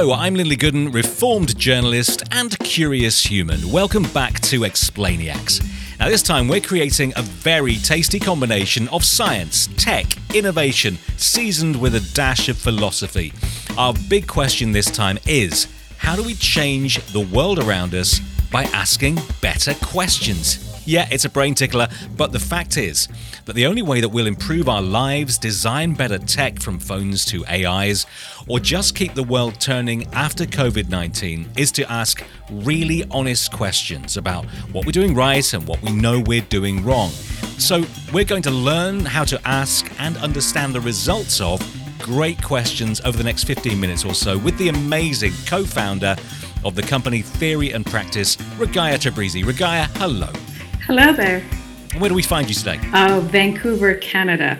Hello, I'm Lindley Gooden, reformed journalist and curious human. Welcome back to Explainiacs. Now, this time we're creating a very tasty combination of science, tech, innovation, seasoned with a dash of philosophy. Our big question this time is how do we change the world around us by asking better questions? Yeah, it's a brain tickler, but the fact is that the only way that we'll improve our lives, design better tech from phones to AIs, or just keep the world turning after COVID 19 is to ask really honest questions about what we're doing right and what we know we're doing wrong. So, we're going to learn how to ask and understand the results of great questions over the next 15 minutes or so with the amazing co founder of the company Theory and Practice, Ragaya Tabrizi. Ragaya, hello. Hello there. Where do we find you today? Uh, Vancouver, Canada.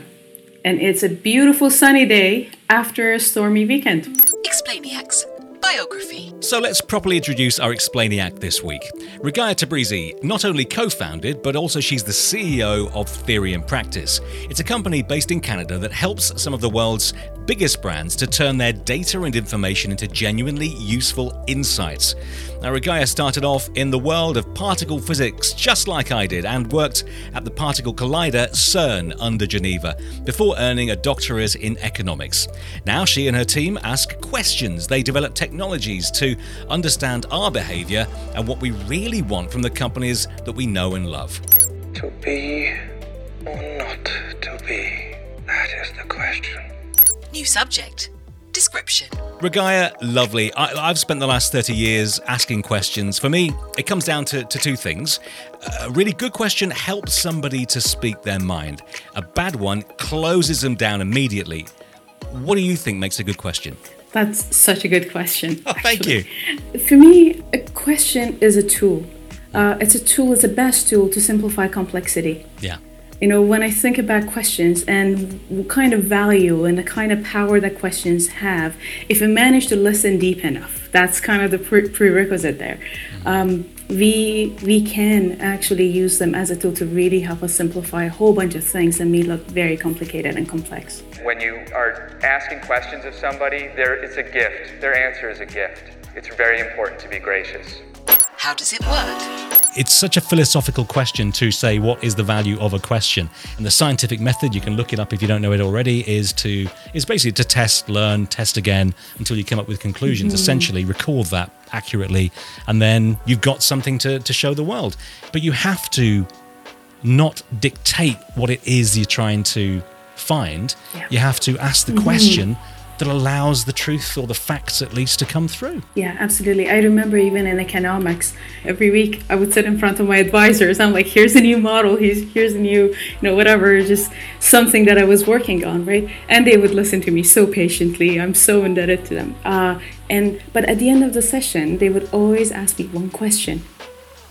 And it's a beautiful sunny day after a stormy weekend. Explainiacs. Biography. So let's properly introduce our Explainiac this week. Ragaya Tabrizi not only co founded, but also she's the CEO of Theory and Practice. It's a company based in Canada that helps some of the world's biggest brands to turn their data and information into genuinely useful insights. Now, Ragaya started off in the world of particle physics, just like I did, and worked at the particle collider CERN under Geneva before earning a doctorate in economics. Now, she and her team ask questions. They develop technologies to understand our behavior and what we really want from the companies that we know and love. To be or not to be? That is the question. New subject. Description. Ragaya, lovely. I, have spent the last 30 years asking questions. For me, it comes down to, to two things. A really good question helps somebody to speak their mind, a bad one closes them down immediately. What do you think makes a good question? That's such a good question. Oh, thank you. For me, a question is a tool. Uh, it's a tool, it's the best tool to simplify complexity. Yeah you know, when I think about questions and what kind of value and the kind of power that questions have, if we manage to listen deep enough, that's kind of the pre- prerequisite there. Um, we we can actually use them as a tool to really help us simplify a whole bunch of things that may look very complicated and complex. When you are asking questions of somebody, there it's a gift. Their answer is a gift. It's very important to be gracious. How does it work? It's such a philosophical question to say what is the value of a question. And the scientific method, you can look it up if you don't know it already, is to is basically to test, learn, test again until you come up with conclusions. Mm-hmm. Essentially, record that accurately, and then you've got something to, to show the world. But you have to not dictate what it is you're trying to find. Yeah. You have to ask the mm-hmm. question that allows the truth or the facts at least to come through. Yeah, absolutely. I remember even in economics, every week I would sit in front of my advisors. I'm like, here's a new model, here's, here's a new, you know, whatever, just something that I was working on, right? And they would listen to me so patiently. I'm so indebted to them. Uh, and but at the end of the session, they would always ask me one question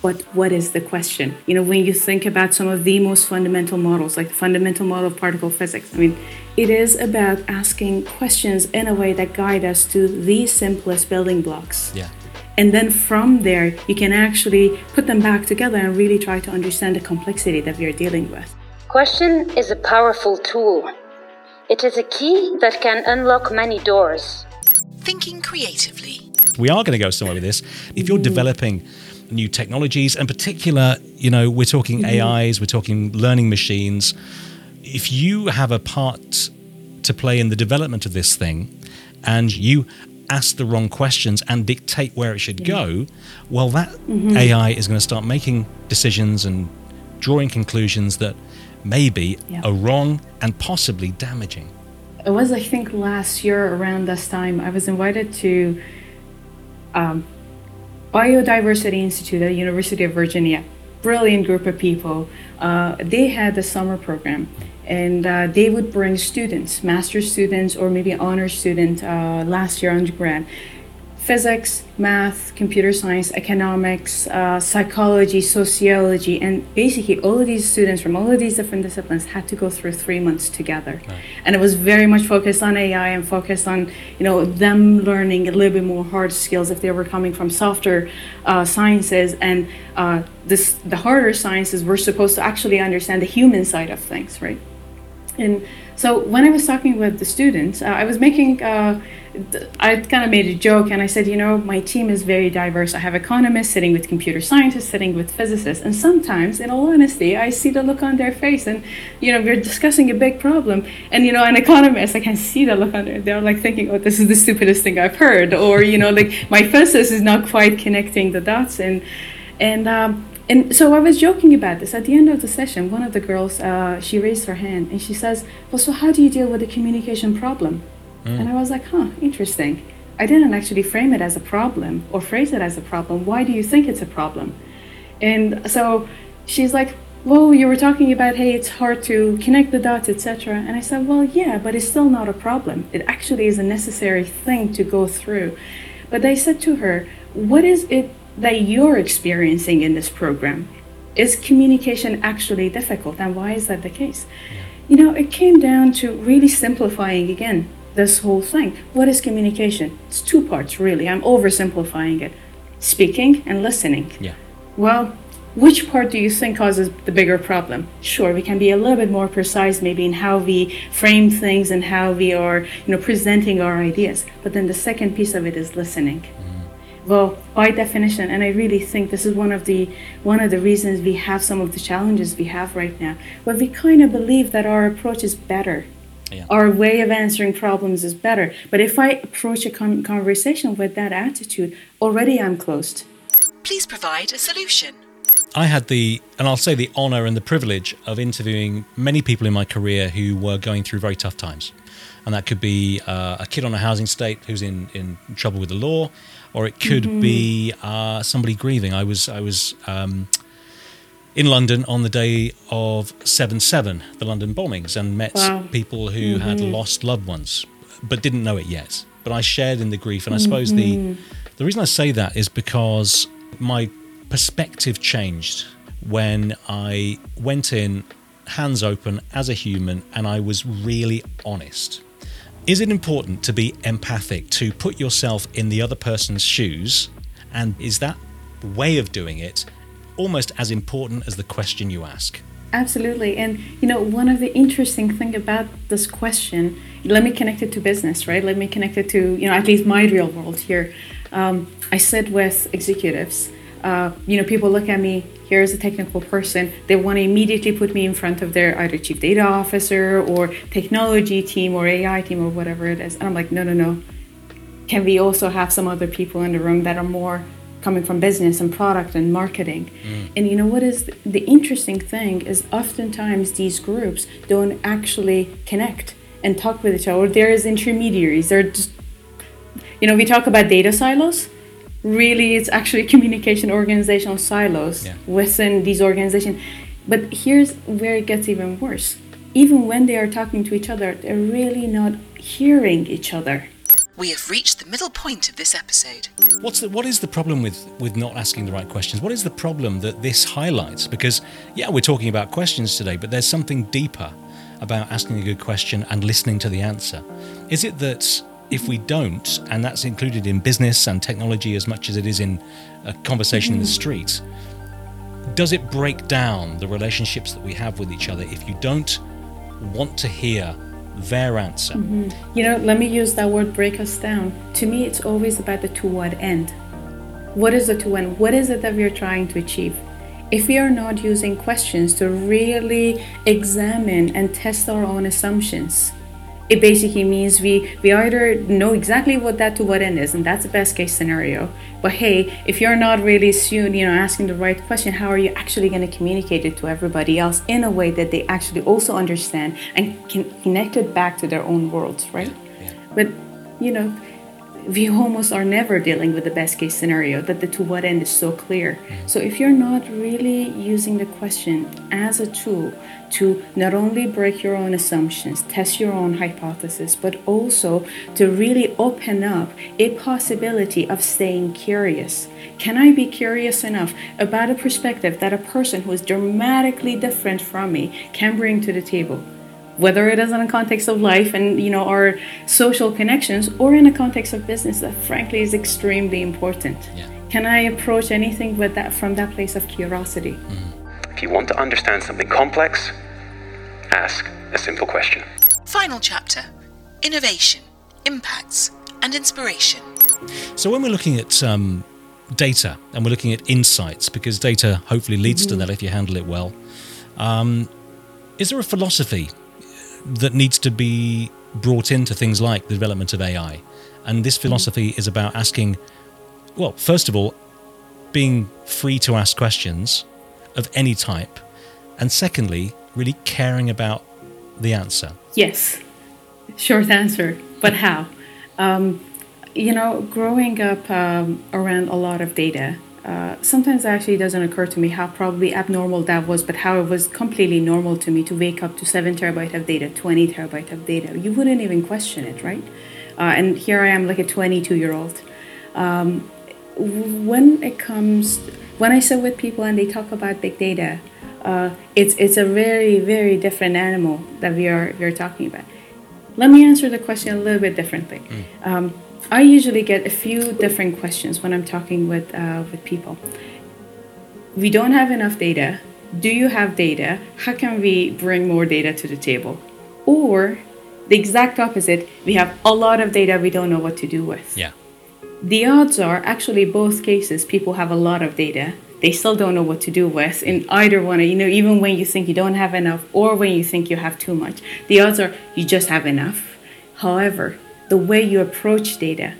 but what is the question? You know, when you think about some of the most fundamental models, like the fundamental model of particle physics, I mean, it is about asking questions in a way that guide us to the simplest building blocks. Yeah. And then from there, you can actually put them back together and really try to understand the complexity that we are dealing with. Question is a powerful tool. It is a key that can unlock many doors. Thinking creatively. We are going to go somewhere with this. If you're developing new technologies. In particular, you know, we're talking mm-hmm. AIs, we're talking learning machines. If you have a part to play in the development of this thing and you ask the wrong questions and dictate where it should yeah. go, well, that mm-hmm. AI is going to start making decisions and drawing conclusions that maybe yeah. are wrong and possibly damaging. It was, I think, last year around this time, I was invited to um, Biodiversity Institute at the University of Virginia, brilliant group of people. Uh, they had a summer program, and uh, they would bring students, master students, or maybe honor student uh, last year undergrad, physics, math, computer science, economics, uh, psychology, sociology, and basically all of these students from all of these different disciplines had to go through three months together. Right. And it was very much focused on AI and focused on you know them learning a little bit more hard skills if they were coming from softer uh, sciences and uh, this the harder sciences were supposed to actually understand the human side of things, right? And so when I was talking with the students, uh, I was making, uh, I kind of made a joke and I said, you know, my team is very diverse. I have economists sitting with computer scientists, sitting with physicists. And sometimes, in all honesty, I see the look on their face and, you know, we're discussing a big problem. And, you know, an economist, I can see the look on their, they're like thinking, oh, this is the stupidest thing I've heard. Or, you know, like my physicist is not quite connecting the dots. And, and, um, and so I was joking about this. At the end of the session, one of the girls, uh, she raised her hand and she says, "Well, so how do you deal with the communication problem?" And I was like, "Huh, interesting. I didn't actually frame it as a problem or phrase it as a problem. Why do you think it's a problem?" And so she's like, "Well, you were talking about hey, it's hard to connect the dots, etc." And I said, "Well, yeah, but it's still not a problem. It actually is a necessary thing to go through." But I said to her, "What is it that you're experiencing in this program? Is communication actually difficult, and why is that the case?" You know, it came down to really simplifying again this whole thing. What is communication? It's two parts, really. I'm oversimplifying it speaking and listening. Yeah. Well, which part do you think causes the bigger problem? Sure, we can be a little bit more precise maybe in how we frame things and how we are, you know, presenting our ideas. But then the second piece of it is listening. Mm-hmm. Well, by definition, and I really think this is one of the one of the reasons we have some of the challenges we have right now. But we kind of believe that our approach is better. Yeah. Our way of answering problems is better. But if I approach a con- conversation with that attitude, already I'm closed. Please provide a solution. I had the, and I'll say the honor and the privilege of interviewing many people in my career who were going through very tough times. And that could be uh, a kid on a housing estate who's in, in trouble with the law, or it could be uh, somebody grieving. I was, I was um, in London on the day of 7 7, the London bombings, and met Wow. people who had lost loved ones but didn't know it yet. But I shared in the grief. And I suppose the, the reason I say that is because my perspective changed when I went in hands open as a human and I was really honest. Is it important to be empathic, to put yourself in the other person's shoes? And is that way of doing it almost as important as the question you ask? Absolutely. And you know, one of the interesting thing about this question, let me connect it to business, right? Let me connect it to, you know, at least my real world here. Um, I sit with executives. Uh, you know, people look at me, here's a technical person. They want to immediately put me in front of their either chief data officer or technology team or AI team or whatever it is. And I'm like, no, no, no. Can we also have some other people in the room that are more coming from business and product and marketing. And you know what is the interesting thing is oftentimes these groups don't actually connect and talk with each other. Or there is intermediaries. They're just you know, we talk about data silos. Really, it's actually communication organizational silos Yeah. within these organizations. But here's where it gets even worse. Even when they are talking to each other, they're really not hearing each other. We have reached the middle point of this episode. What's the, what is the problem with, with not asking the right questions? What is the problem that this highlights? Because, yeah, we're talking about questions today, but there's something deeper about asking a good question and listening to the answer. Is it that if we don't, and that's included in business and technology as much as it is in a conversation in the mm. street, does it break down the relationships that we have with each other if you don't want to hear their answer? Mm-hmm. You know, let me use that word break us down. To me, it's always about the to what end. What is the to end? What is it that we are trying to achieve? If we are not using questions to really examine and test our own assumptions, it basically means we, we either know exactly what that to what end is, and that's the best case scenario. But hey, if you're not really soon, you know, asking the right question, how are you actually going to communicate it to everybody else in a way that they actually also understand and can connect it back to their own worlds, right? But you know, we almost are never dealing with the best case scenario that the to what end is so clear. Mm-hmm. So if you're not really using the question as a tool to not only break your own assumptions, test your own hypothesis, but also to really open up a possibility of staying curious. Can I be curious enough about a perspective that a person who is dramatically different from me can bring to the table? Whether it is in a context of life and you know our social connections or in a context of business that frankly is extremely important Yeah. can i approach anything with that from that place of curiosity If you want to understand something complex, ask a simple question. Final chapter Innovation, Impacts, and Inspiration. So when we're looking at um, data and we're looking at insights, because data hopefully leads to that if you handle it well, um, is there a philosophy that needs to be brought into things like the development of AI? And this philosophy is about asking, well, first of all, being free to ask questions of any type, and secondly, really caring about the answer. Yes. Short answer. But how? Um, you know, growing up um, around a lot of data, uh, sometimes it actually doesn't occur to me how probably abnormal that was, but how it was completely normal to me to wake up to 7 terabyte of data, 20 terabyte of data. You wouldn't even question it, right? Uh, and here I am, like a 22 year old. Um, when it comes, when I sit with people and they talk about big data, uh, it's it's a very very different animal that we are we are talking about. Let me answer the question a little bit differently. Um, I usually get a few different questions when I'm talking with uh, with people. We don't have enough data. Do you have data? How can we bring more data to the table? Or the exact opposite, we have a lot of data we don't know what to do with. Yeah. The odds are actually both cases people have a lot of data they still don't know what to do with in either one you know even when you think you don't have enough or when you think you have too much the odds are you just have enough however the way you approach data.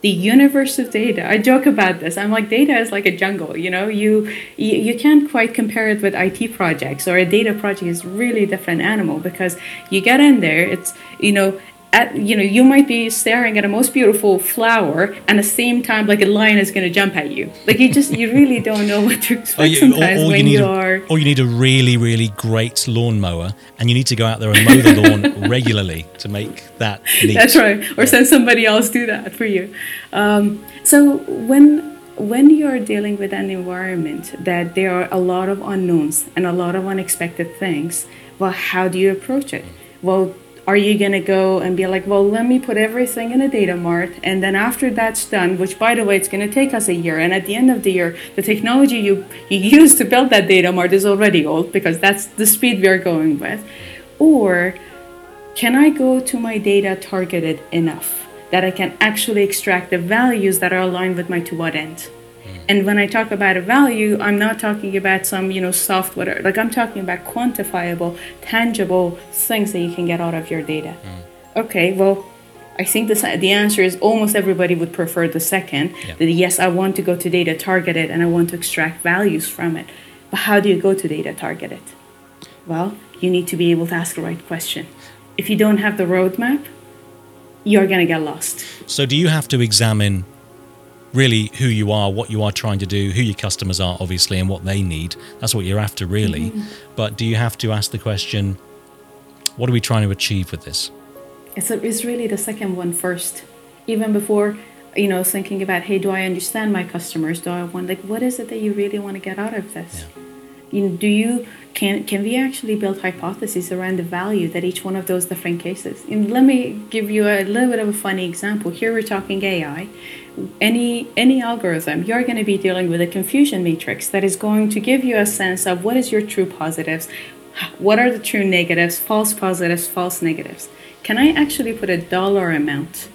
The universe of data. I joke about this. I'm like data is like a jungle you know? You you, can't quite compare it with it projects or a data project is really different animal because you get in there it's you know at, you know you might be staring at a most beautiful flower and at the same time like a lion is going to jump at you like you just you really don't know what to expect Or you, sometimes or, or when you need you a, or you need a really, really great lawnmower, and you need to go out there and mow the lawn regularly to make that neat. That's right. Or send somebody else do that for you. Um, so when when you're dealing with an environment that there are a lot of unknowns and a lot of unexpected things, well, how do you approach it? Well, are you gonna go and be like, well, let me put everything in a data mart, and then after that's done, which by the way, it's gonna take us a year, and at the end of the year, the technology you you use to build that data mart is already old because that's the speed we are going with, or can I go to my data targeted enough that I can actually extract the values that are aligned with my to what end? Mm. And when I talk about a value, I'm not talking about some, you know, software. Like I'm talking about quantifiable, tangible things that you can get out of your data. Mm. Okay, well, I think the, the answer is almost everybody would prefer the second. Yeah. That yes, I want to go to data targeted and I want to extract values from it. But how do you go to data targeted? Well, you need to be able to ask the right question. If you don't have the roadmap, you're going to get lost. So, do you have to examine really who you are, what you are trying to do, who your customers are, obviously, and what they need? That's what you're after, really. Mm-hmm. But do you have to ask the question, what are we trying to achieve with this? It's, a, it's really the second one first. Even before, you know, thinking about, hey, do I understand my customers? Do I want, like, what is it that you really want to get out of this? You know, do you can can we actually build hypotheses around the value that each one of those different cases? And let me give you a little bit of a funny example. Here we're talking AI. Any any algorithm, you're going to be dealing with a confusion matrix that is going to give you a sense of what is your true positives, what are the true negatives, false positives, false negatives. Can I actually put a dollar amount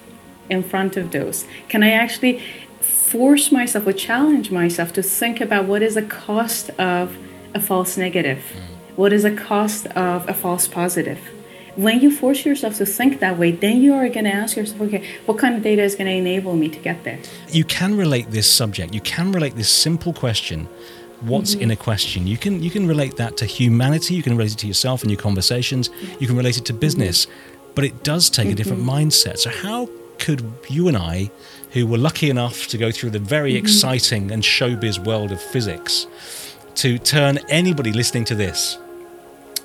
in front of those? Can I actually force myself or challenge myself to think about what is the cost of a false negative? Mm. What is the cost of a false positive? When you force yourself to think that way, then you are going to ask yourself, okay, what kind of data is going to enable me to get there? You can relate this subject, you can relate this simple question. What's mm-hmm. in a question? You can you can relate that to humanity. You can relate it to yourself and your conversations. You can relate it to business, mm-hmm. but it does take a different mm-hmm. mindset. So how could you and I, who were lucky enough to go through the very exciting and showbiz world of physics, to turn anybody listening to this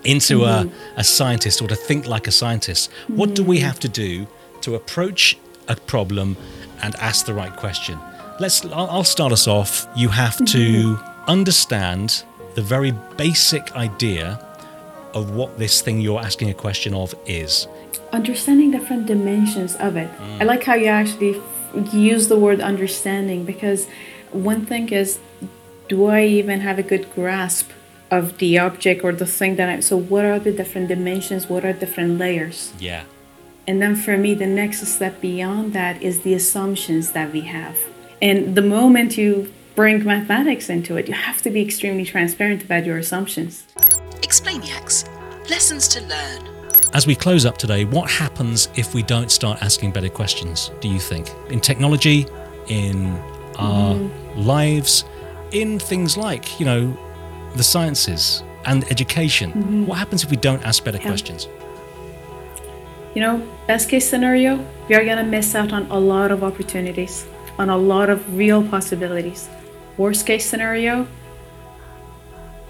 into a, mm-hmm. a scientist or to think like a scientist, what do we mm-hmm. have to do to approach a problem and ask the right question? Let's. I'll start us off. You have to mm-hmm. understand the very basic idea of what this thing you're asking a question of is. understanding different dimensions of it. Mm. I like how you actually f- use the word understanding because one thing is, do I even have a good grasp of the object or the thing that I so what are the different dimensions? What are different layers? Yeah. And then for me, the next step beyond that is the assumptions that we have. And the moment you bring mathematics into it, you have to be extremely transparent about your assumptions. Explainiacs. Lessons to learn. As we close up today, what happens if we don't start asking better questions, do you think? In technology, in our mm. lives, in things like, you know, the sciences and education. Mm-hmm. What happens if we don't ask better questions? You know, best case scenario, we are gonna miss out on a lot of opportunities, on a lot of real possibilities. Worst case scenario,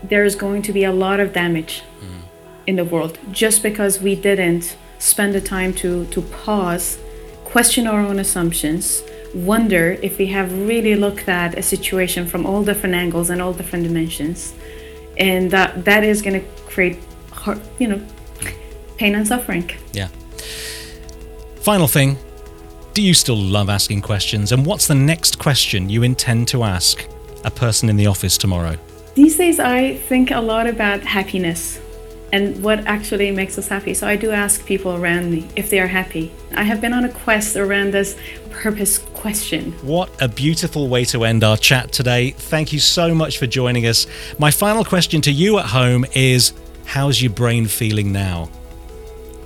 there's going to be a lot of damage mm. in the world just because we didn't spend the time to, to pause, question our own assumptions, wonder if we have really looked at a situation from all different angles and all different dimensions. And that, that is going to create, heart, you know, pain and suffering. Yeah. Final thing Do you still love asking questions? And what's the next question you intend to ask a person in the office tomorrow? These days, I think a lot about happiness and what actually makes us happy. So I do ask people around me if they are happy. I have been on a quest around this purpose question. What a beautiful way to end our chat today. Thank you so much for joining us. My final question to you at home is How's your brain feeling now?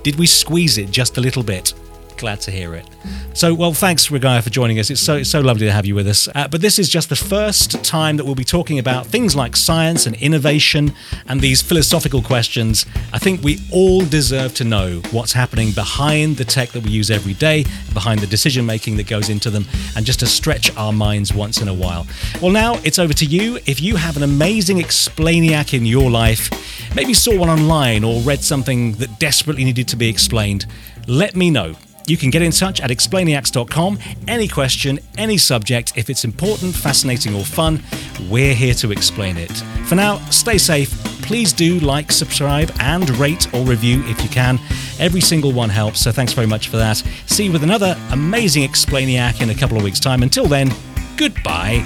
Did we squeeze it just a little bit? Glad to hear it. So, well, thanks, Ragaya, for joining us. It's so it's so lovely to have you with us. Uh, but this is just the first time that we'll be talking about things like science and innovation and these philosophical questions. I think we all deserve to know what's happening behind the tech that we use every day, behind the decision making that goes into them, and just to stretch our minds once in a while. Well, now it's over to you. If you have an amazing explainiac in your life, maybe saw one online or read something that desperately needed to be explained, let me know. You can get in touch at explainiacs.com. Any question, any subject, if it's important, fascinating, or fun, we're here to explain it. For now, stay safe. Please do like, subscribe, and rate or review if you can. Every single one helps, so thanks very much for that. See you with another amazing Explainiac in a couple of weeks' time. Until then, goodbye.